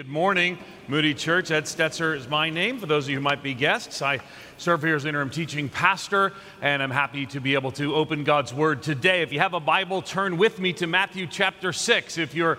Good morning, Moody Church. Ed Stetzer is my name. For those of you who might be guests, I serve here as interim teaching pastor, and I'm happy to be able to open God's Word today. If you have a Bible, turn with me to Matthew chapter 6. If you're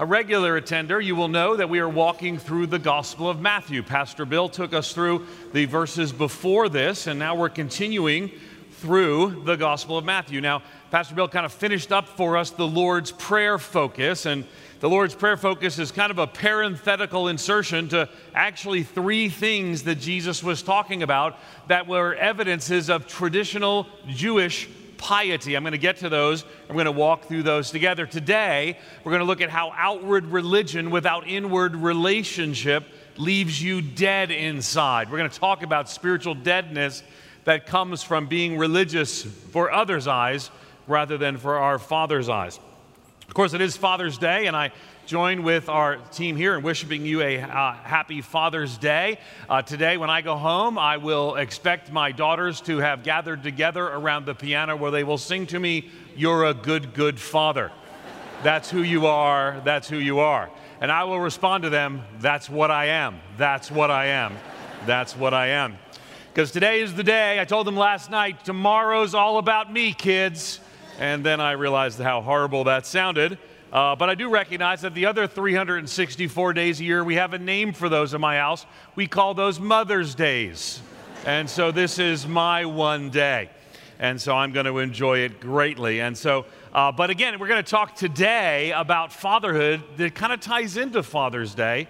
a regular attender, you will know that we are walking through the Gospel of Matthew. Pastor Bill took us through the verses before this, and now we're continuing through the Gospel of Matthew. Now, Pastor Bill kind of finished up for us the Lord's Prayer focus, and the Lord's Prayer focus is kind of a parenthetical insertion to actually three things that Jesus was talking about that were evidences of traditional Jewish piety. I'm going to get to those. I'm going to walk through those together. Today, we're going to look at how outward religion without inward relationship leaves you dead inside. We're going to talk about spiritual deadness that comes from being religious for others' eyes rather than for our Father's eyes. Of course, it is Father's Day, and I join with our team here in wishing you a uh, happy Father's Day. Uh, today, when I go home, I will expect my daughters to have gathered together around the piano where they will sing to me, You're a good, good father. That's who you are. That's who you are. And I will respond to them, That's what I am. That's what I am. That's what I am. Because today is the day, I told them last night, tomorrow's all about me, kids. And then I realized how horrible that sounded. Uh, but I do recognize that the other 364 days a year, we have a name for those in my house. We call those Mother's Days. And so this is my one day. And so I'm going to enjoy it greatly. And so, uh, but again, we're going to talk today about fatherhood that kind of ties into Father's Day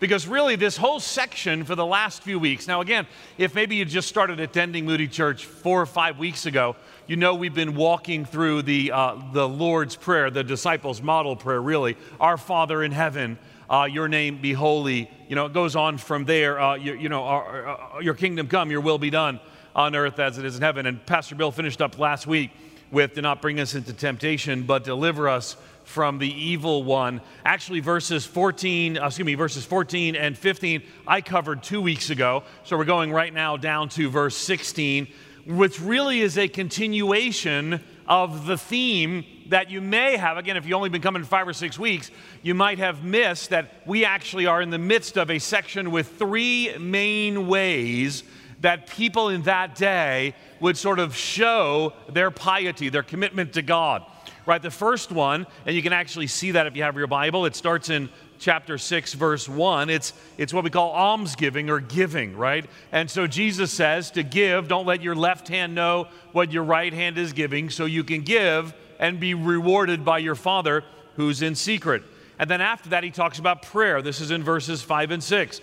because really this whole section for the last few weeks now again if maybe you just started attending moody church four or five weeks ago you know we've been walking through the, uh, the lord's prayer the disciples model prayer really our father in heaven uh, your name be holy you know it goes on from there uh, you, you, know our, uh, your kingdom come your will be done on earth as it is in heaven and pastor bill finished up last week with do not bring us into temptation but deliver us from the evil one. Actually, verses 14, uh, excuse me, verses 14 and 15, I covered two weeks ago. So we're going right now down to verse 16, which really is a continuation of the theme that you may have. Again, if you've only been coming five or six weeks, you might have missed that we actually are in the midst of a section with three main ways that people in that day would sort of show their piety, their commitment to God right? The first one, and you can actually see that if you have your Bible, it starts in chapter 6 verse 1 it's it's what we call almsgiving or giving right and so jesus says to give don't let your left hand know what your right hand is giving so you can give and be rewarded by your father who's in secret and then after that he talks about prayer this is in verses 5 and 6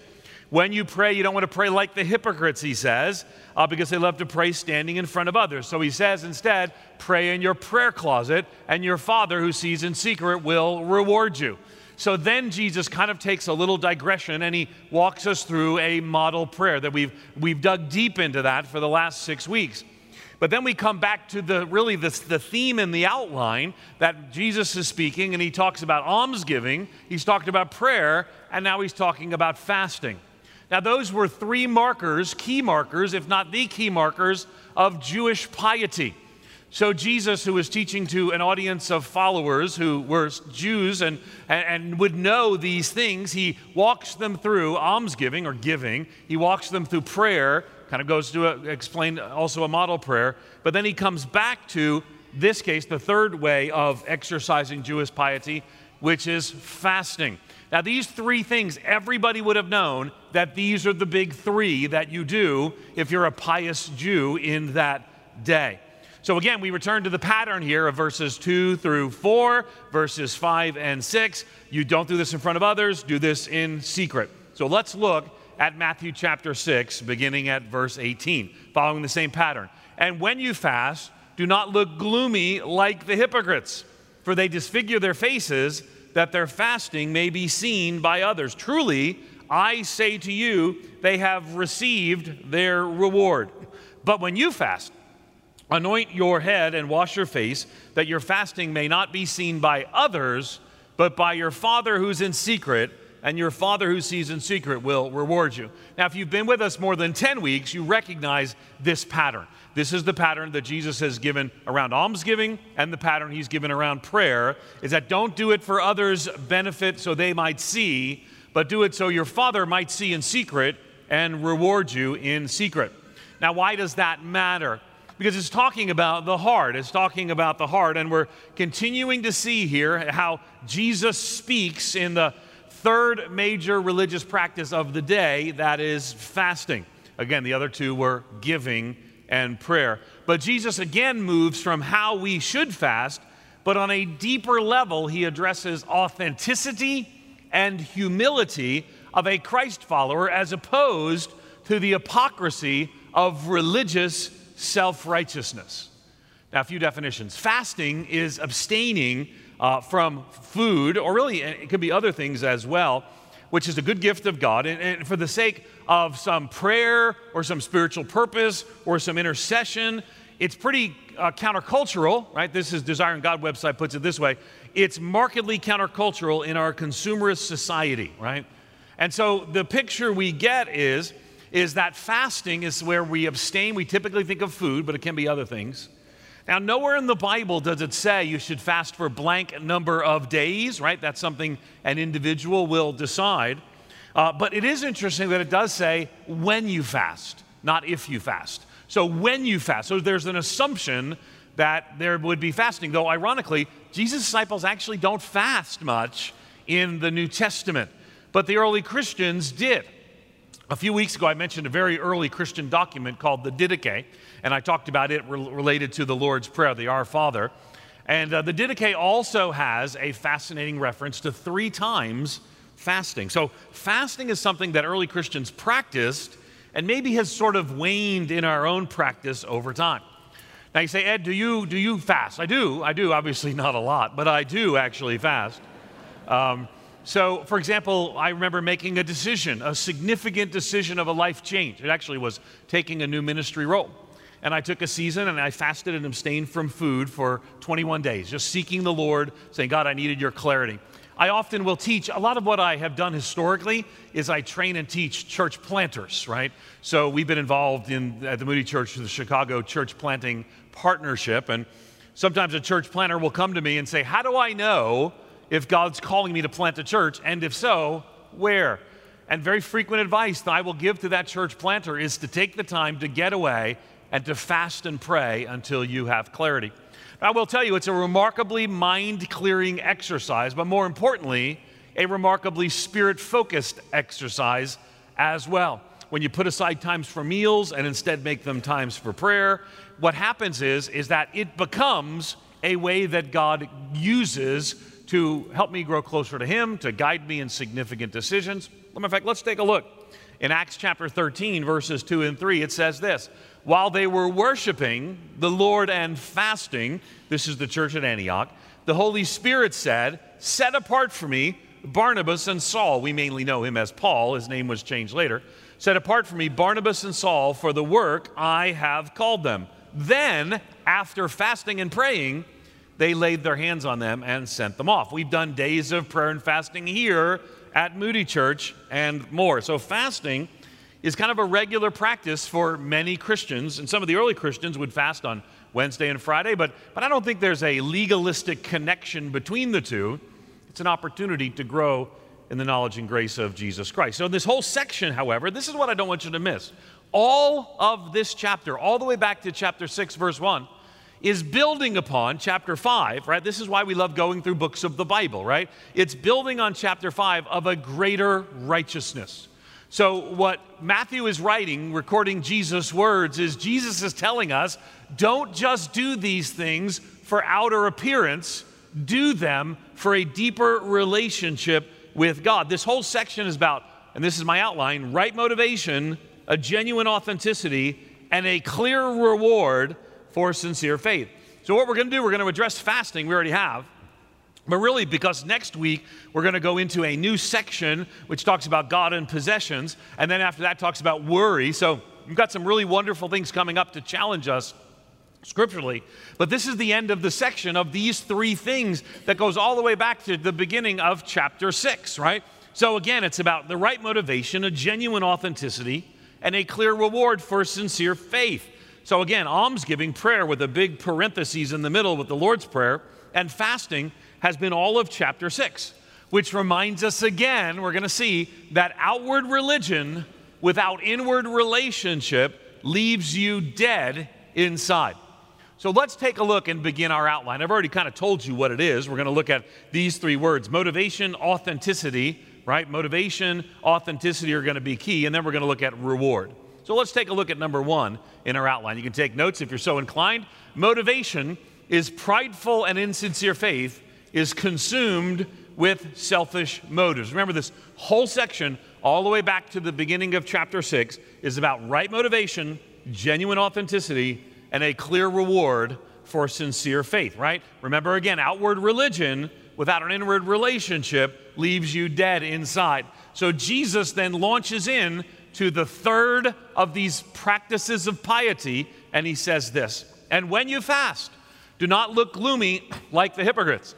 when you pray, you don't want to pray like the hypocrites, he says, uh, because they love to pray standing in front of others. So he says instead, pray in your prayer closet, and your Father who sees in secret will reward you. So then Jesus kind of takes a little digression and he walks us through a model prayer that we've, we've dug deep into that for the last six weeks. But then we come back to the really the, the theme and the outline that Jesus is speaking, and he talks about almsgiving, he's talked about prayer, and now he's talking about fasting. Now, those were three markers, key markers, if not the key markers, of Jewish piety. So, Jesus, who was teaching to an audience of followers who were Jews and, and, would know these things, he walks them through almsgiving or giving. He walks them through prayer, kind of goes to a, explain also a model prayer. But then he comes back to this case, the third way of exercising Jewish piety, which is fasting. Now, these three things, everybody would have known that these are the big three that you do if you're a pious Jew in that day. So, again, we return to the pattern here of verses 2 through 4, verses 5 and 6. You don't do this in front of others, do this in secret. So, let's look at Matthew chapter 6, beginning at verse 18, following the same pattern. And when you fast, do not look gloomy like the hypocrites, for they disfigure their faces that their fasting may be seen by others. Truly, I say to you, they have received their reward. But when you fast, anoint your head and wash your face, that your fasting may not be seen by others, but by your Father who's in secret and your Father who sees in secret will reward you. Now, if you've been with us more than 10 weeks, you recognize this pattern. This is the pattern that Jesus has given around almsgiving and the pattern he's given around prayer is that don't do it for others' benefit so they might see, but do it so your Father might see in secret and reward you in secret. Now, why does that matter? Because it's talking about the heart. It's talking about the heart. And we're continuing to see here how Jesus speaks in the third major religious practice of the day that is fasting. Again, the other two were giving and prayer. But Jesus again moves from how we should fast, but on a deeper level, he addresses authenticity and humility of a Christ follower as opposed to the hypocrisy of religious self righteousness. Now, a few definitions. Fasting is abstaining uh, from food, or really, it could be other things as well, which is a good gift of God. And, and for the sake of some prayer or some spiritual purpose or some intercession, it's pretty uh, countercultural, right? This is Desiring God website puts it this way. It's markedly countercultural in our consumerist society, right? And so the picture we get is, is that fasting is where we abstain. We typically think of food, but it can be other things. Now, nowhere in the Bible does it say you should fast for blank number of days, right? That's something an individual will decide. Uh, but it is interesting that it does say when you fast, not if you fast. So when you fast, so there's an assumption that there would be fasting, though ironically, Jesus' disciples actually don't fast much in the New Testament, but the early Christians did. A few weeks ago, I mentioned a very early Christian document called the Didache, and I talked about it re- related to the Lord's Prayer, the Our Father. And uh, the Didache also has a fascinating reference to three times fasting. So, fasting is something that early Christians practiced and maybe has sort of waned in our own practice over time. Now, you say, Ed, do you, do you fast? I do. I do, obviously not a lot, but I do actually fast. Um, so, for example, I remember making a decision, a significant decision of a life change. It actually was taking a new ministry role. And I took a season and I fasted and abstained from food for 21 days, just seeking the Lord, saying, God, I needed your clarity. I often will teach, a lot of what I have done historically is I train and teach church planters, right? So we've been involved in at the Moody Church, the Chicago Church Planting Partnership. And sometimes a church planter will come to me and say, How do I know if God's calling me to plant a church, and if so, where? And very frequent advice that I will give to that church planter is to take the time to get away and to fast and pray until you have clarity. I will tell you, it's a remarkably mind clearing exercise, but more importantly, a remarkably spirit focused exercise as well. When you put aside times for meals and instead make them times for prayer, what happens is, is that it becomes a way that God uses to help me grow closer to Him, to guide me in significant decisions. In fact, let's take a look. In Acts chapter 13, verses 2 and 3, it says this While they were worshiping the Lord and fasting, this is the church at Antioch, the Holy Spirit said, Set apart for me Barnabas and Saul. We mainly know him as Paul, his name was changed later. Set apart for me Barnabas and Saul for the work I have called them. Then, after fasting and praying, they laid their hands on them and sent them off. We've done days of prayer and fasting here at Moody Church and more. So, fasting is kind of a regular practice for many Christians, and some of the early Christians would fast on Wednesday and Friday, but, but I don't think there's a legalistic connection between the two. It's an opportunity to grow in the knowledge and grace of Jesus Christ. So, this whole section, however, this is what I don't want you to miss. All of this chapter, all the way back to chapter 6, verse 1, is building upon chapter 5, right? This is why we love going through books of the Bible, right? It's building on chapter 5 of a greater righteousness. So, what Matthew is writing, recording Jesus' words, is Jesus is telling us don't just do these things for outer appearance, do them for a deeper relationship with God. This whole section is about, and this is my outline right motivation, a genuine authenticity, and a clear reward for sincere faith. So, what we're going to do, we're going to address fasting, we already have. But really, because next week we're going to go into a new section which talks about God and possessions, and then after that talks about worry. So, we've got some really wonderful things coming up to challenge us scripturally. But this is the end of the section of these three things that goes all the way back to the beginning of chapter six, right? So, again, it's about the right motivation, a genuine authenticity, and a clear reward for sincere faith. So again, almsgiving, prayer with a big parenthesis in the middle with the Lord's Prayer, and fasting has been all of chapter 6. which reminds us again, we're going to see that outward religion without inward relationship leaves you dead inside. So let's take a look and begin our outline. I've already kind of told you what it is. We're going to look at these three words motivation, authenticity, right? Motivation, authenticity are going to be key, and then we're going to look at reward. So let's take a look at number one in our outline. You can take notes if you're so inclined. Motivation is prideful and insincere faith is consumed with selfish motives. Remember, this whole section, all the way back to the beginning of chapter 6, is about right motivation, genuine authenticity, and a clear reward for sincere faith, right? Remember again, outward religion without an inward relationship leaves you dead inside. So Jesus then launches in to the third of these practices of piety, and he says this And when you fast, do not look gloomy like the hypocrites,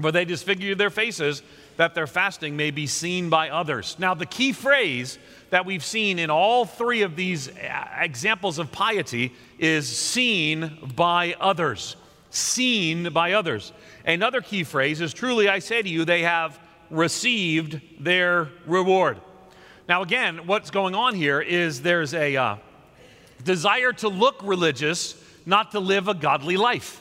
for they disfigure their faces that their fasting may be seen by others. Now, the key phrase that we've seen in all three of these uh, examples of piety is seen by others. Seen by others. Another key phrase is truly I say to you, they have received their reward. Now, again, what's going on here is there's a uh, desire to look religious, not to live a godly life.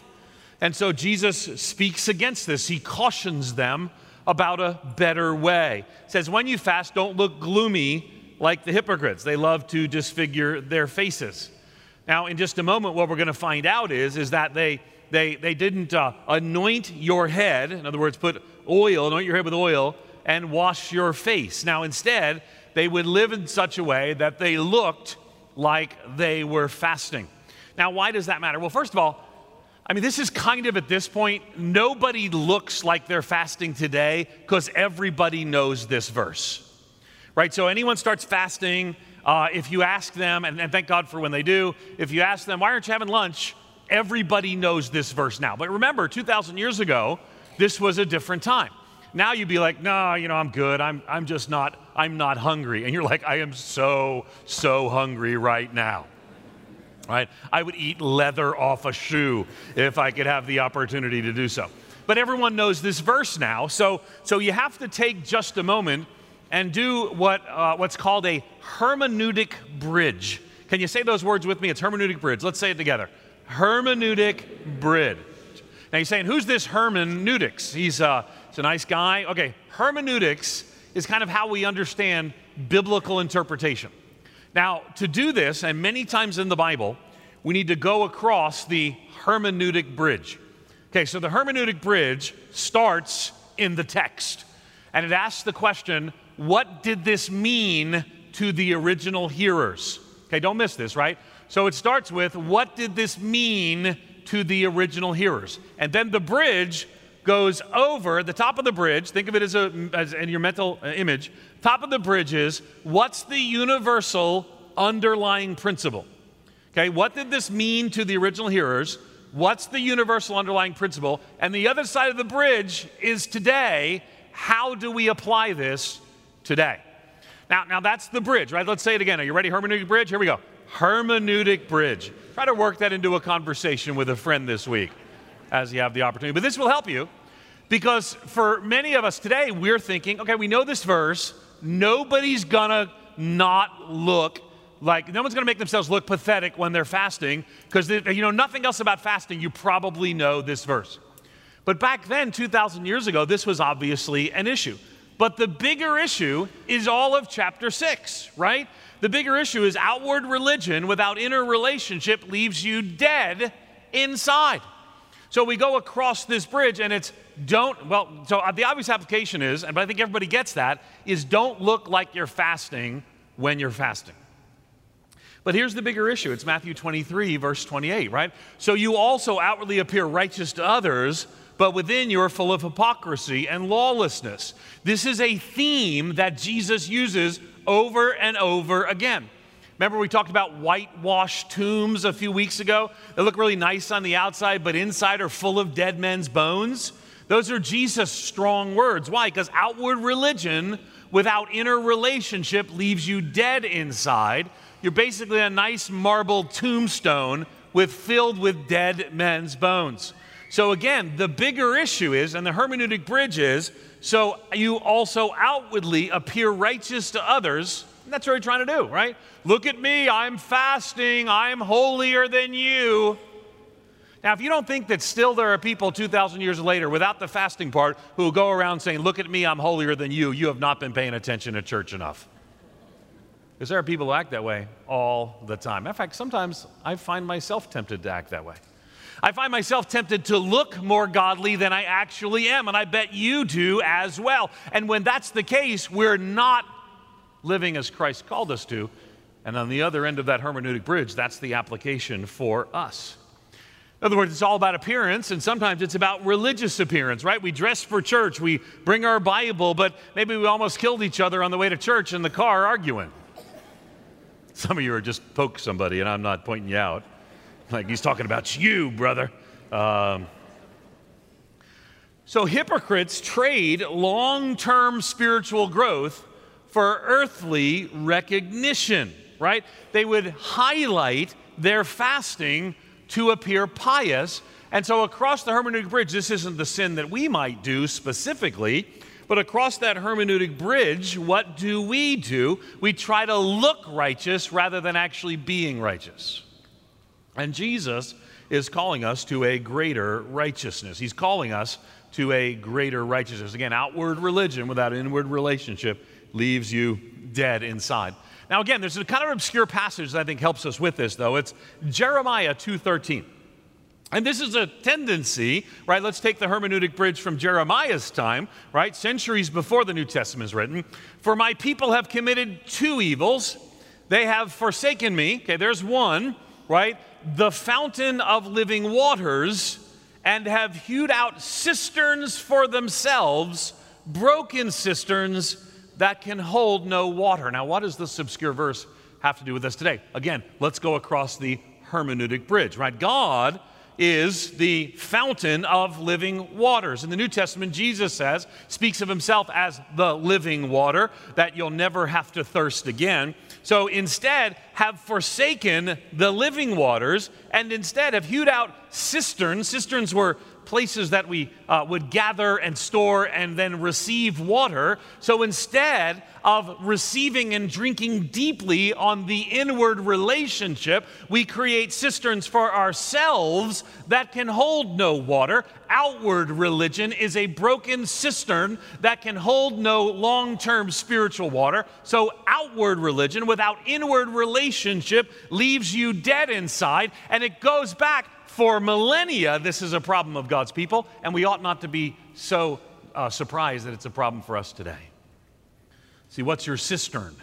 And so Jesus speaks against this. He cautions them about a better way. He says, When you fast, don't look gloomy like the hypocrites. They love to disfigure their faces. Now, in just a moment, what we're going to find out is, is that they, they, they didn't uh, anoint your head, in other words, put oil, anoint your head with oil, and wash your face. Now, instead, they would live in such a way that they looked like they were fasting. Now, why does that matter? Well, first of all, I mean, this is kind of at this point, nobody looks like they're fasting today because everybody knows this verse. Right? So, anyone starts fasting, uh, if you ask them, and, and thank God for when they do, if you ask them, why aren't you having lunch? Everybody knows this verse now. But remember, 2,000 years ago, this was a different time. Now you'd be like, no, you know, I'm good. I'm, I'm just not, I'm not hungry. And you're like, I am so, so hungry right now right? I would eat leather off a shoe if I could have the opportunity to do so. But everyone knows this verse now, so, so you have to take just a moment and do what, uh, what's called a hermeneutic bridge. Can you say those words with me? It's hermeneutic bridge. Let's say it together. Hermeneutic bridge. Now you're saying, who's this hermeneutics? He's, uh, he's a nice guy. Okay, hermeneutics is kind of how we understand biblical interpretation. Now, to do this, and many times in the Bible, we need to go across the hermeneutic bridge. Okay, so the hermeneutic bridge starts in the text, and it asks the question what did this mean to the original hearers? Okay, don't miss this, right? So it starts with what did this mean to the original hearers? And then the bridge goes over the top of the bridge. Think of it as, a, as in your mental uh, image. Top of the bridge is what's the universal underlying principle? Okay, what did this mean to the original hearers? What's the universal underlying principle? And the other side of the bridge is today. How do we apply this today? Now, now that's the bridge, right? Let's say it again. Are you ready? Hermeneutic bridge? Here we go. Hermeneutic bridge. Try to work that into a conversation with a friend this week as you have the opportunity. But this will help you because for many of us today, we're thinking, okay, we know this verse. Nobody's gonna not look like, no one's gonna make themselves look pathetic when they're fasting because you know nothing else about fasting. You probably know this verse. But back then, 2,000 years ago, this was obviously an issue. But the bigger issue is all of chapter 6, right? The bigger issue is outward religion without inner relationship leaves you dead inside. So we go across this bridge and it's don't, well, so uh, the obvious application is, and I think everybody gets that, is don't look like you're fasting when you're fasting. But here's the bigger issue it's Matthew 23, verse 28, right? So you also outwardly appear righteous to others, but within you are full of hypocrisy and lawlessness. This is a theme that Jesus uses over and over again. Remember, we talked about whitewashed tombs a few weeks ago? They look really nice on the outside, but inside are full of dead men's bones. Those are Jesus' strong words. Why? Because outward religion without inner relationship leaves you dead inside. You're basically a nice marble tombstone with filled with dead men's bones. So, again, the bigger issue is, and the hermeneutic bridge is, so you also outwardly appear righteous to others. And that's what we're trying to do, right? Look at me, I'm fasting, I'm holier than you. Now, if you don't think that still there are people 2,000 years later without the fasting part who will go around saying, Look at me, I'm holier than you, you have not been paying attention to church enough. Because there are people who act that way all the time. In fact, sometimes I find myself tempted to act that way. I find myself tempted to look more godly than I actually am, and I bet you do as well. And when that's the case, we're not living as Christ called us to. And on the other end of that hermeneutic bridge, that's the application for us. In other words, it's all about appearance, and sometimes it's about religious appearance, right? We dress for church, we bring our Bible, but maybe we almost killed each other on the way to church in the car arguing. Some of you are just poke somebody, and I'm not pointing you out. Like he's talking about you, brother. Um, so hypocrites trade long term spiritual growth for earthly recognition, right? They would highlight their fasting to appear pious. And so, across the hermeneutic bridge, this isn't the sin that we might do specifically, but across that hermeneutic bridge, what do we do? We try to look righteous rather than actually being righteous. And Jesus is calling us to a greater righteousness. He's calling us to a greater righteousness. Again, outward religion without inward relationship leaves you dead inside. Now again, there's a kind of obscure passage that I think helps us with this though. It's Jeremiah 2:13. And this is a tendency, right? Let's take the hermeneutic bridge from Jeremiah's time, right? Centuries before the New Testament is written. For my people have committed two evils. They have forsaken me. Okay, there's one, right? The fountain of living waters, and have hewed out cisterns for themselves, broken cisterns that can hold no water. Now, what does this obscure verse have to do with us today? Again, let's go across the hermeneutic bridge, right? God is the fountain of living waters. In the New Testament, Jesus says, speaks of himself as the living water, that you'll never have to thirst again. So instead, have forsaken the living waters and instead have hewed out cisterns. Cisterns were places that we uh, would gather and store and then receive water. So instead of receiving and drinking deeply on the inward relationship, we create cisterns for ourselves that can hold no water. Outward religion is a broken cistern that can hold no long term spiritual water. So, outward religion without inward relationship leaves you dead inside, and it goes back for millennia, this is a problem of God's people, and we ought not to be so uh, surprised that it's a problem for us today. See, what's your cistern?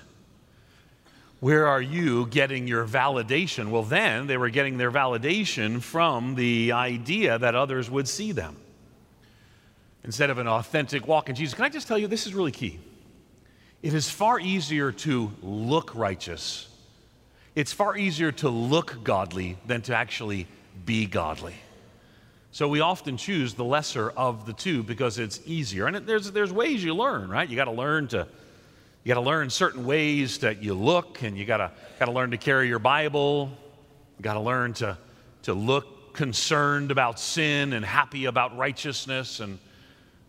Where are you getting your validation? Well, then they were getting their validation from the idea that others would see them instead of an authentic walk in Jesus. Can I just tell you, this is really key. It is far easier to look righteous, it's far easier to look godly than to actually be godly. So we often choose the lesser of the two because it's easier. And it, there's, there's ways you learn, right? You got to learn to you got to learn certain ways that you look, and you got to got to learn to carry your Bible. You got to learn to to look concerned about sin and happy about righteousness, and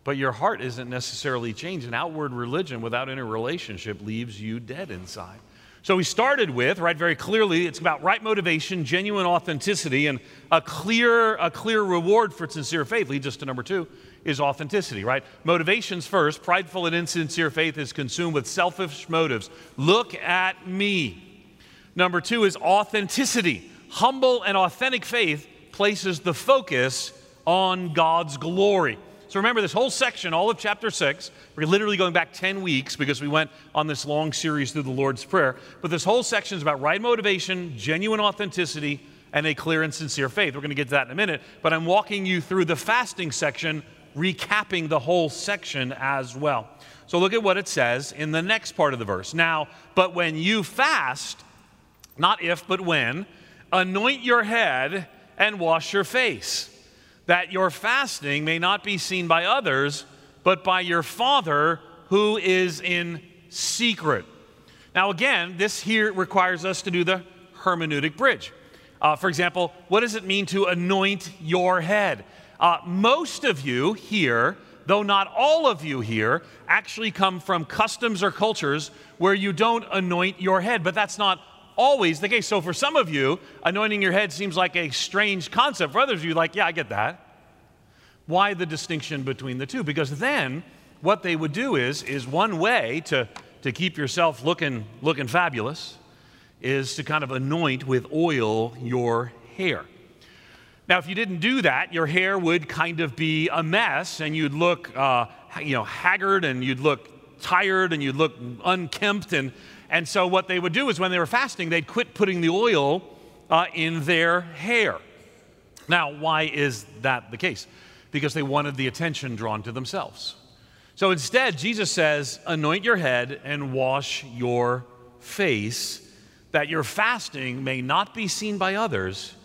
but your heart isn't necessarily changed. An outward religion without inner relationship leaves you dead inside. So we started with, right, very clearly, it's about right motivation, genuine authenticity, and a clear, a clear reward for sincere faith leads us to number two is authenticity, right? Motivations first. Prideful and insincere faith is consumed with selfish motives. Look at me. Number two is authenticity. Humble and authentic faith places the focus on God's glory. So remember this whole section, all of chapter 6, we're literally going back 10 weeks because we went on this long series through the Lord's Prayer. But this whole section is about right motivation, genuine authenticity, and a clear and sincere faith. We're going to get to that in a minute. But I'm walking you through the fasting section, recapping the whole section as well. So look at what it says in the next part of the verse. Now, but when you fast, not if, but when, anoint your head and wash your face that your fasting may not be seen by others, but by your Father who is in secret. Now, again, this here requires us to do the hermeneutic bridge. Uh, for example, what does it mean to anoint your head? Uh, most of you here, though not all of you here, actually come from customs or cultures where you don't anoint your head, but that's not always the case. So for some of you, anointing your head seems like a strange concept. For others of you, like, yeah, I get that. Why the distinction between the two? Because then what they would do is, is one way to, to keep yourself looking, looking fabulous is to kind of anoint with oil your hair. Now, if you didn't do that, your hair would kind of be a mess and you'd look, uh, you know, haggard and you'd look tired and you'd look unkempt. And, and so, what they would do is when they were fasting, they'd quit putting the oil uh, in their hair. Now, why is that the case? Because they wanted the attention drawn to themselves. So instead, Jesus says, anoint your head and wash your face, that your fasting may not be seen by others,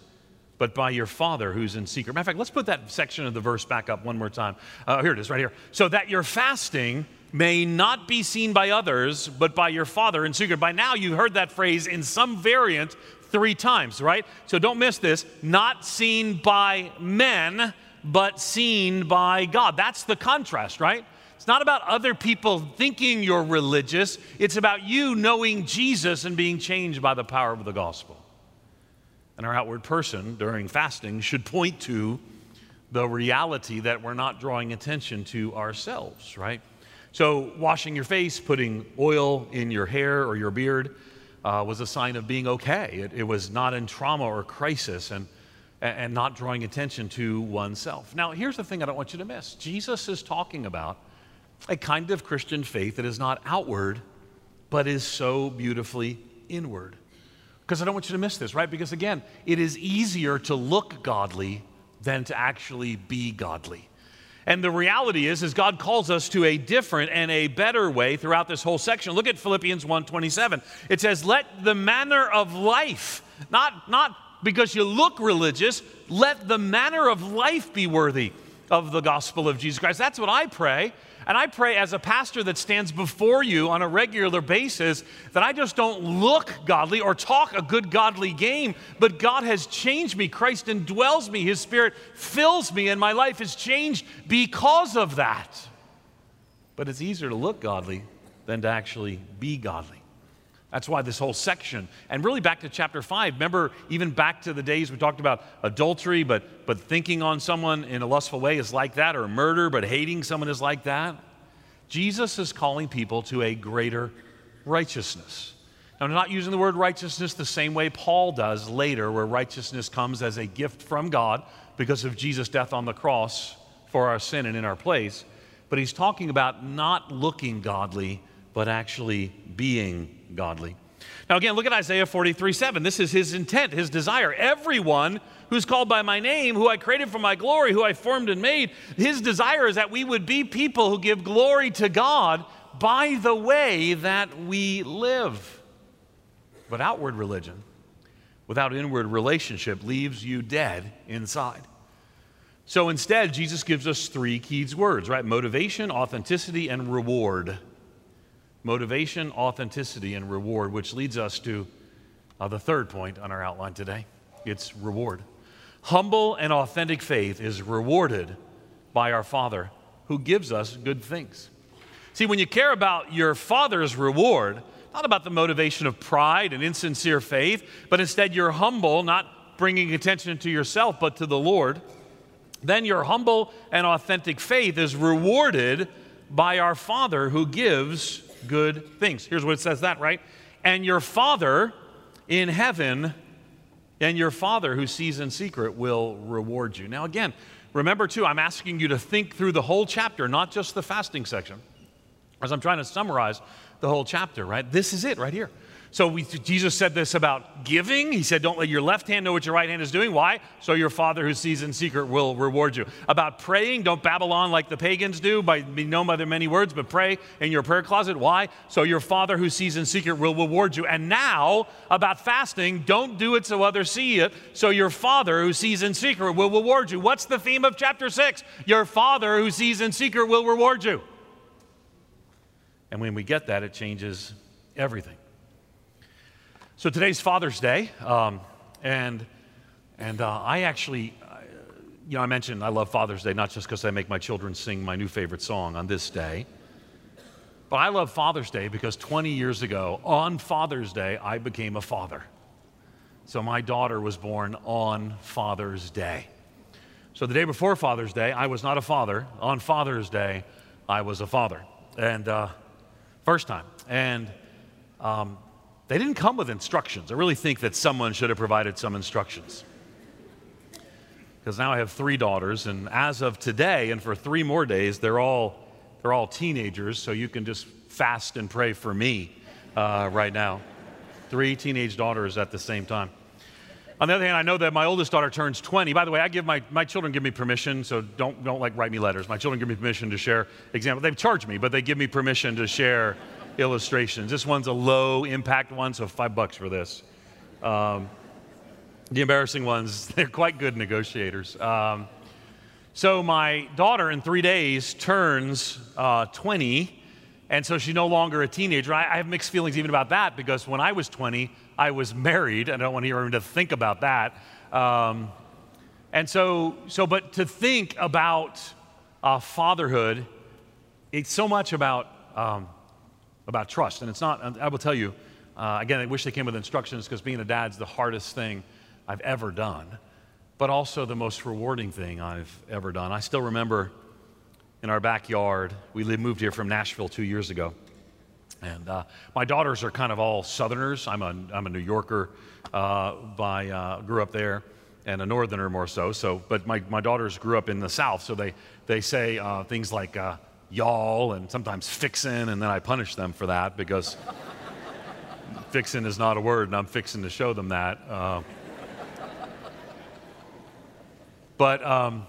but by your Father who's in secret. Matter of fact, let's put that section of the verse back up one more time. Uh, here it is, right here. So that your fasting may not be seen by others, but by your Father in secret. By now, you heard that phrase in some variant three times, right? So don't miss this. Not seen by men, but seen by God. That's the contrast, right? It's not about other people thinking you're religious, it's about you knowing Jesus and being changed by the power of the gospel. And our outward person during fasting should point to the reality that we're not drawing attention to ourselves, right? So, washing your face, putting oil in your hair or your beard uh, was a sign of being okay. It, it, was not in trauma or crisis and, and not drawing attention to oneself. Now, here's the thing I don't want you to miss Jesus is talking about a kind of Christian faith that is not outward, but is so beautifully inward. Because I don't want you to miss this, right? Because again, it is easier to look godly than to actually be godly. And the reality is, is God calls us to a different and a better way throughout this whole section. Look at Philippians 1:27. It says, "Let the manner of life, not, not because you look religious, let the manner of life be worthy of the gospel of Jesus Christ." That's what I pray. And I pray as a pastor that stands before you on a regular basis that I just don't look godly or talk a good godly game, but God has changed me. Christ indwells me. His Spirit fills me, and my life has changed because of that. But it's easier to look godly than to actually be godly. That's why this whole section, and really back to chapter 5, remember, even back to the days we talked about adultery, but, but thinking on someone in a lustful way is like that, or murder, but hating someone is like that. Jesus is calling people to a greater righteousness. Now, I'm not using the word righteousness the same way Paul does later, where righteousness comes as a gift from God because of Jesus' death on the cross for our sin and in our place. But he's talking about not looking godly, but actually being godly. Now, again, look at Isaiah 43 7. This is his intent, his desire. Everyone who's called by my name, who I created for my glory, who I formed and made, his desire is that we would be people who give glory to God by the way that we live. But outward religion, without inward relationship, leaves you dead inside. So instead, Jesus gives us three key words, right? Motivation, authenticity, and reward motivation, authenticity, and reward, which leads us to uh, the third point on our outline today it's reward. Humble and authentic faith is rewarded by our Father who gives us good things. See, when you care about your Father's reward, not about the motivation of pride and insincere faith, but instead you're humble, not bringing attention to yourself, but to the Lord, then your humble and authentic faith is rewarded by our Father who gives good things. Here's what it says that, right? And your Father in heaven, and your Father who sees in secret will reward you. Now, again, remember too, I'm asking you to think through the whole chapter, not just the fasting section, as I'm trying to summarize the whole chapter, right? This is it right here. So we, Jesus said this about giving. He said, Don't let your left hand know what your right hand is doing. Why? So your Father who sees in secret will reward you. About praying, don't babble on like the pagans do by being known by their many words, but pray in your prayer closet. Why? So your Father who sees in secret will reward you. And now, about fasting, don't do it so others see it. So your Father who sees in secret will reward you. What's the theme of chapter 6? Your Father who sees in secret will reward you. And when we get that, it changes everything. So today's Father's Day, um, and, and uh, I actually you know, I mentioned I love Father's Day not just because I make my children sing my new favorite song on this day, but I love Father's Day because 20 years ago, on Father's Day, I became a father. So my daughter was born on Father's Day. So the day before Father's Day, I was not a father. On Father's Day, I was a father. And uh, first time. And um, they didn't come with instructions. I really think that someone should have provided some instructions. Because now I have three daughters, and as of today, and for three more days, they're all, they're all teenagers, so you can just fast and pray for me uh, right now. Three teenage daughters at the same time. On the other hand, I know that my oldest daughter turns 20. By the way, I give my, my children give me permission, so don't, don't like write me letters. My children give me permission to share examples. They've charged me, but they give me permission to share illustrations. This one's a low impact one, so five bucks for this. Um, the embarrassing ones, they're quite good negotiators. Um, so my daughter in three days turns uh, 20, and so she's no longer a teenager. I, I, have mixed feelings even about that because when I was 20, I was married. I don't want anyone to think about that. Um, and so, so, but to think about uh, fatherhood, it's so much about um, about trust. And it's not, I will tell you, uh, again, I wish they came with instructions because being a dad's the hardest thing I've ever done, but also the most rewarding thing I've ever done. I still remember in our backyard, we lived, moved here from Nashville two years ago. And uh, my daughters are kind of all Southerners. I'm a, I'm a New Yorker uh, by, uh, grew up there and a Northerner more so. So, but my, my daughters grew up in the South, so they, they say uh, things like, uh, y'all and sometimes fixin', and then I punish them for that because fixin' is not a word, and I'm fixing to show them that. Uh, but um,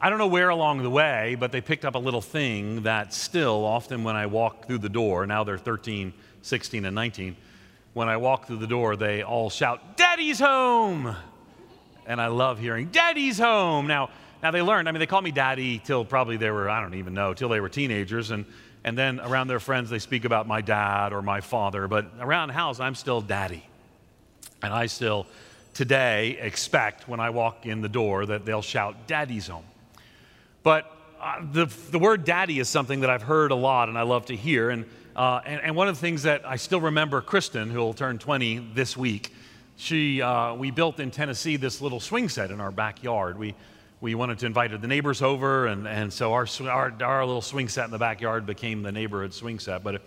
I don't know where along the way, but they picked up a little thing that still, often when I walk through the door, now they're 13, 16, and 19, when I walk through the door, they all shout, Daddy's home! And I love hearing, Daddy's home! Now, now they learned, I mean, they called me daddy till probably they were, I don't even know, till they were teenagers. And, and then around their friends, they speak about my dad or my father. But around the house, I'm still daddy. And I still today expect when I walk in the door that they'll shout, Daddy's home. But uh, the, the word daddy is something that I've heard a lot and I love to hear. And, uh, and, and, one of the things that I still remember, Kristen, who will turn 20 this week, she, uh, we built in Tennessee this little swing set in our backyard. We, we wanted to invite the neighbors over, and, and so our, our, our little swing set in the backyard became the neighborhood swing set. But it,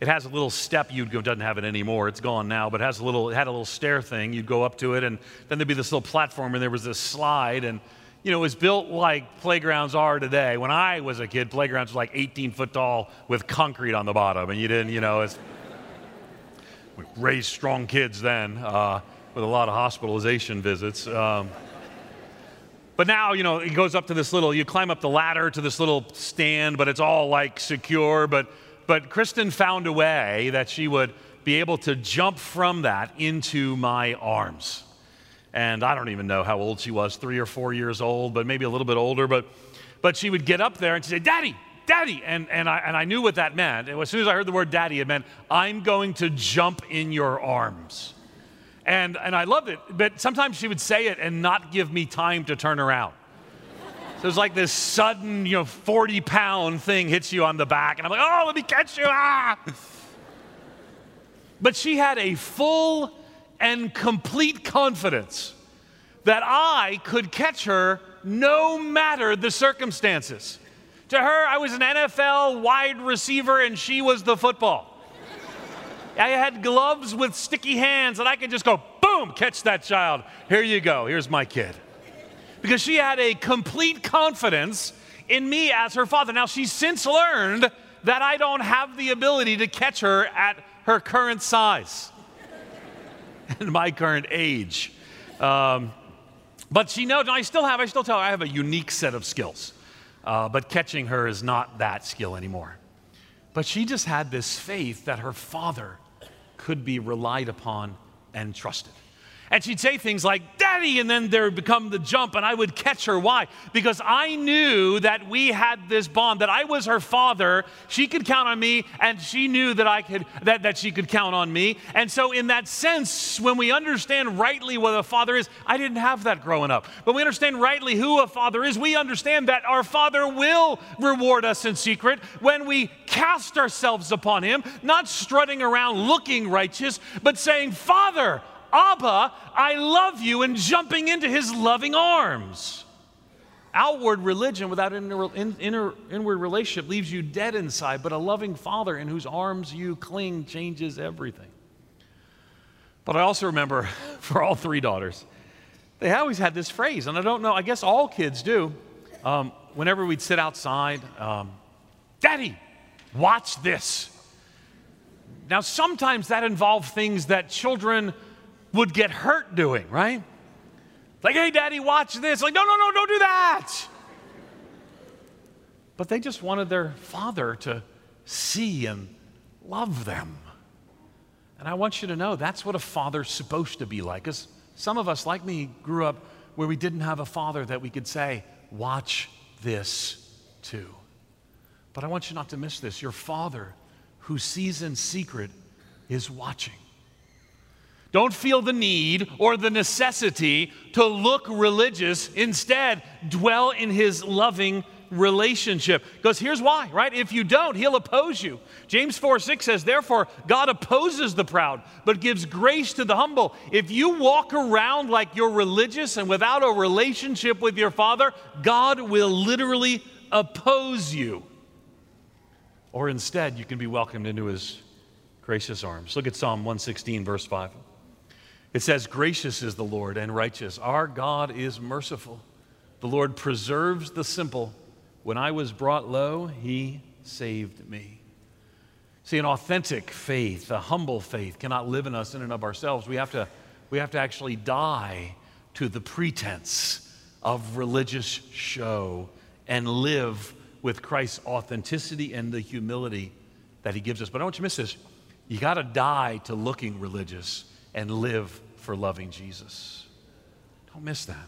it has a little step you'd go, doesn't have it anymore, it's gone now, but it has a little, it had a little stair thing. You'd go up to it, and then there'd be this little platform, and there was this slide, and you know, it was built like playgrounds are today. When I was a kid, playgrounds were like 18 foot tall with concrete on the bottom, and you didn't, you know, it's, we raised strong kids then uh, with a lot of hospitalization visits. Um, but now, you know, it goes up to this little, you climb up the ladder to this little stand, but it's all like secure. But, but Kristen found a way that she would be able to jump from that into my arms. And I don't even know how old she was, three or four years old, but maybe a little bit older. But, but she would get up there and she'd say, Daddy, Daddy. And, and, I, and I knew what that meant. And as soon as I heard the word daddy, it meant, I'm going to jump in your arms. And, and I loved it. But sometimes she would say it and not give me time to turn around. So it's like this sudden, you know, 40 pound thing hits you on the back. And I'm like, oh, let me catch you. Ah! But she had a full and complete confidence that I could catch her no matter the circumstances. To her, I was an NFL wide receiver and she was the football. I had gloves with sticky hands, and I could just go, boom, catch that child. Here you go. Here's my kid. Because she had a complete confidence in me as her father. Now, she's since learned that I don't have the ability to catch her at her current size and my current age. Um, but she knows, I still have, I still tell her I have a unique set of skills. Uh, but catching her is not that skill anymore. But she just had this faith that her father could be relied upon and trusted. And she'd say things like, Daddy, and then there would become the jump, and I would catch her. Why? Because I knew that we had this bond, that I was her father. She could count on me, and she knew that I could that, that she could count on me. And so, in that sense, when we understand rightly what a father is, I didn't have that growing up. But we understand rightly who a father is, we understand that our father will reward us in secret when we cast ourselves upon him, not strutting around looking righteous, but saying, Father, Abba, I love you, and jumping into his loving arms. Outward religion without inner, inner, inward relationship leaves you dead inside, but a loving father in whose arms you cling changes everything. But I also remember for all three daughters, they always had this phrase, and I don't know, I guess all kids do. Um, whenever we'd sit outside, um, Daddy, watch this. Now, sometimes that involved things that children would get hurt doing, right? Like, hey, daddy, watch this. Like, no, no, no, don't do that. But they just wanted their father to see and love them. And I want you to know that's what a father's supposed to be like. Because some of us, like me, grew up where we didn't have a father that we could say, watch this too. But I want you not to miss this. Your father, who sees in secret, is watching. Don't feel the need or the necessity to look religious. Instead, dwell in his loving relationship. Because here's why, right? If you don't, he'll oppose you. James 4 6 says, Therefore, God opposes the proud, but gives grace to the humble. If you walk around like you're religious and without a relationship with your Father, God will literally oppose you. Or instead, you can be welcomed into his gracious arms. Look at Psalm 116, verse 5. It says, Gracious is the Lord and righteous. Our God is merciful. The Lord preserves the simple. When I was brought low, he saved me. See, an authentic faith, a humble faith, cannot live in us in and of ourselves. We have to, we have to actually die to the pretense of religious show and live with Christ's authenticity and the humility that he gives us. But I don't want you to miss this. You got to die to looking religious and live for loving Jesus. Don't miss that.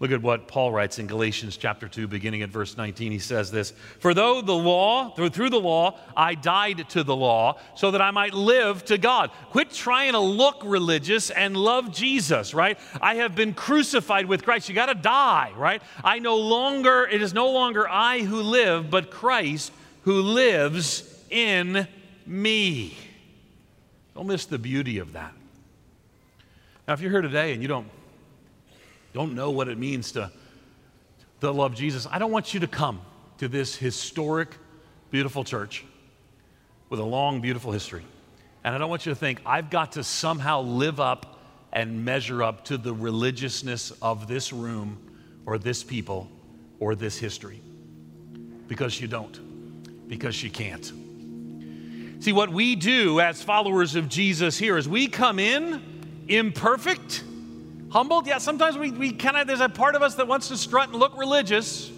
Look at what Paul writes in Galatians chapter 2, beginning at verse 19. He says this For though the law, through, the law, I died to the law so that I might live to God. Quit trying to look religious and love Jesus, right? I have been crucified with Christ. You got to die, right? I no longer, it is no longer I who live, but Christ who lives in me. Don't miss the beauty of that. Now, if you're here today and you don't, don't know what it means to, to love Jesus, I don't want you to come to this historic, beautiful church with a long, beautiful history. And I don't want you to think, I've got to somehow live up and measure up to the religiousness of this room or this people or this history. Because you don't, because you can't. See, what we do as followers of Jesus here is we come in imperfect, humbled. Yeah, sometimes we, we kind of, there's a part of us that wants to strut and look religious.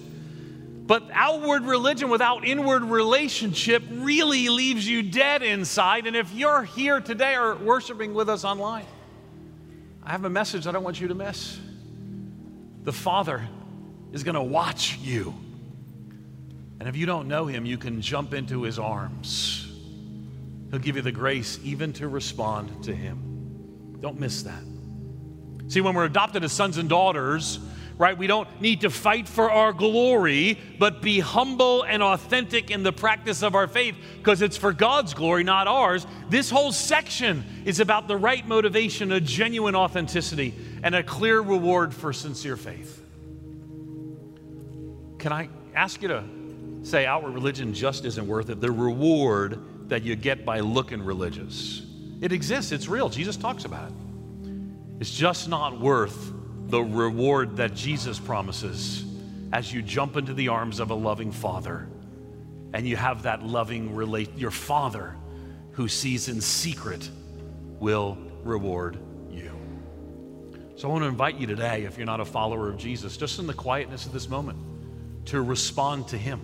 But outward religion without inward relationship really leaves you dead inside. And if you're here today or worshiping with us online, I have a message I don't want you to miss. The Father is going to watch you. And if you don't know Him, you can jump into His arms. He'll give you the grace even to respond to Him. Don't miss that. See, when we're adopted as sons and daughters, right, we don't need to fight for our glory, but be humble and authentic in the practice of our faith because it's for God's glory, not ours. This whole section is about the right motivation, a genuine authenticity, and a clear reward for sincere faith. Can I ask you to say outward religion just isn't worth it? The reward that you get by looking religious. It exists, it's real. Jesus talks about it. It's just not worth the reward that Jesus promises as you jump into the arms of a loving father and you have that loving relate your father who sees in secret will reward you. So I want to invite you today if you're not a follower of Jesus just in the quietness of this moment to respond to him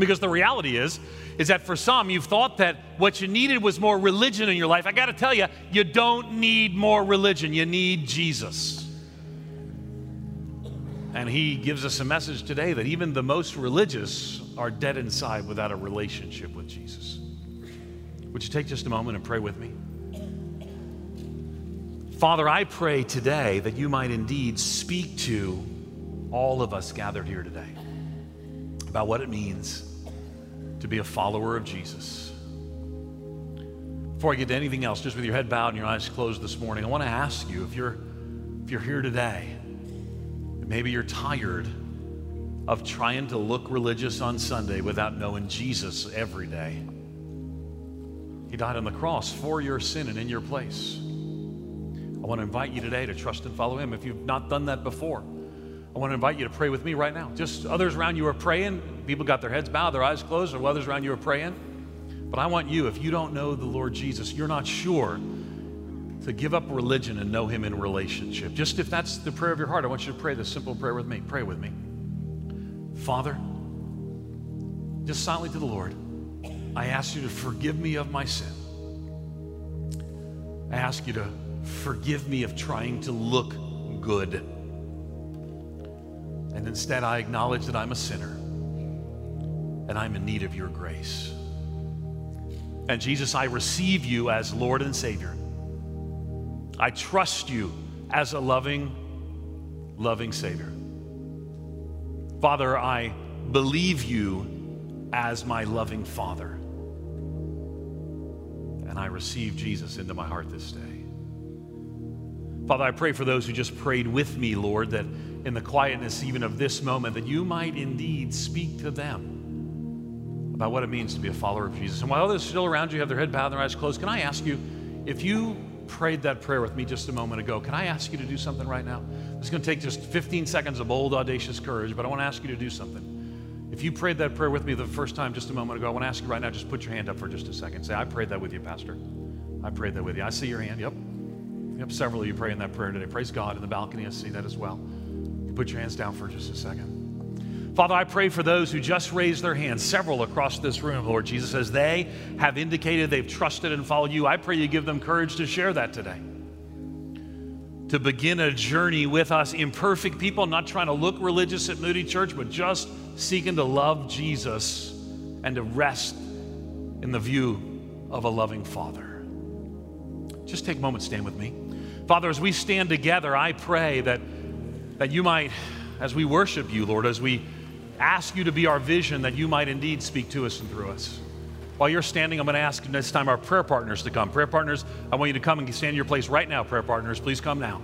Because the reality is, is that for some, you've thought that what you needed was more religion in your life. I got to tell you, you don't need more religion. You need Jesus. And he gives us a message today that even the most religious are dead inside without a relationship with Jesus. Would you take just a moment and pray with me? Father, I pray today that you might indeed speak to all of us gathered here today about what it means to be a follower of Jesus. Before I get to anything else, just with your head bowed and your eyes closed this morning, I want to ask you if you're, if you're here today, maybe you're tired of trying to look religious on Sunday without knowing Jesus every day. He died on the cross for your sin and in your place. I want to invite you today to trust and follow Him if you've not done that before. I want to invite you to pray with me right now. Just others around you are praying. People got their heads bowed, their eyes closed, or others around you are praying. But I want you, if you don't know the Lord Jesus, you're not sure to give up religion and know Him in relationship. Just if that's the prayer of your heart, I want you to pray this simple prayer with me. Pray with me. Father, just silently to the Lord, I ask you to forgive me of my sin. I ask you to forgive me of trying to look good. And instead, I acknowledge that I'm a sinner and I'm in need of your grace. And Jesus, I receive you as Lord and Savior. I trust you as a loving, loving Savior. Father, I believe you as my loving Father. And I receive Jesus into my heart this day. Father, I pray for those who just prayed with me, Lord, that in the quietness even of this moment, that you might indeed speak to them about what it means to be a follower of Jesus. And while others still around you have their head bowed and their eyes closed, can I ask you, if you prayed that prayer with me just a moment ago, can I ask you to do something right now? It's going to take just 15 seconds of bold, audacious courage, but I want to ask you to do something. If you prayed that prayer with me the first time just a moment ago, I want to ask you right now, just put your hand up for just a second. Say, I prayed that with you, Pastor. I prayed that with you. I see your hand. Yep. Yep, several of you praying that prayer today. Praise God in the balcony. I see that as well. Put your hands down for just a second. Father, I pray for those who just raised their hands, several across this room, Lord Jesus, as they have indicated they've trusted and followed you. I pray you give them courage to share that today. To begin a journey with us, imperfect people, not trying to look religious at Moody Church, but just seeking to love Jesus and to rest in the view of a loving Father. Just take a moment, stand with me. Father, as we stand together, I pray that that you might, as we worship you, Lord, as we ask you to be our vision, that you might indeed speak to us and through us. While you're standing, I'm going to ask this time our prayer partners to come. Prayer partners, I want you to come and stand in your place right now, prayer partners. Please come now.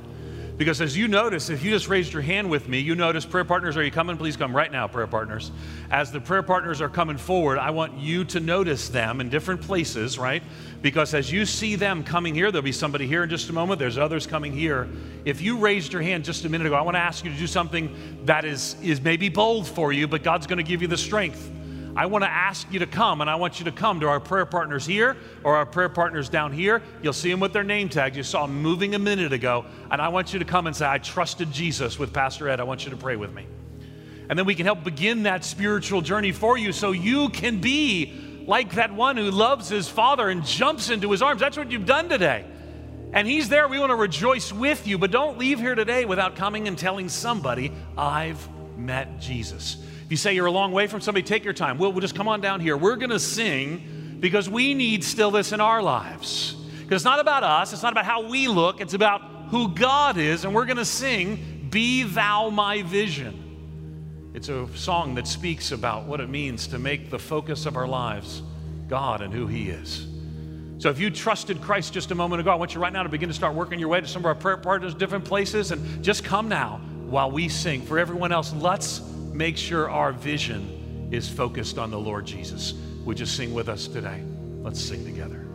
Because as you notice, if you just raised your hand with me, you notice prayer partners, are you coming? Please come right now, prayer partners. As the prayer partners are coming forward, I want you to notice them in different places, right? Because as you see them coming here, there'll be somebody here in just a moment, there's others coming here. If you raised your hand just a minute ago, I want to ask you to do something that is, is maybe bold for you, but God's going to give you the strength. I want to ask you to come, and I want you to come to our prayer partners here or our prayer partners down here. You'll see them with their name tags. You saw them moving a minute ago, and I want you to come and say, I trusted Jesus with Pastor Ed. I want you to pray with me. And then we can help begin that spiritual journey for you so you can be like that one who loves his father and jumps into his arms. That's what you've done today. And he's there. We want to rejoice with you, but don't leave here today without coming and telling somebody, I've met Jesus. If you say you're a long way from somebody, take your time. We'll, we'll just come on down here. We're going to sing because we need stillness in our lives. Because it's not about us, it's not about how we look, it's about who God is. And we're going to sing, Be Thou My Vision. It's a song that speaks about what it means to make the focus of our lives God and who He is. So if you trusted Christ just a moment ago, I want you right now to begin to start working your way to some of our prayer partners, different places, and just come now while we sing. For everyone else, let's make sure our vision is focused on the Lord Jesus. Would you sing with us today? Let's sing together.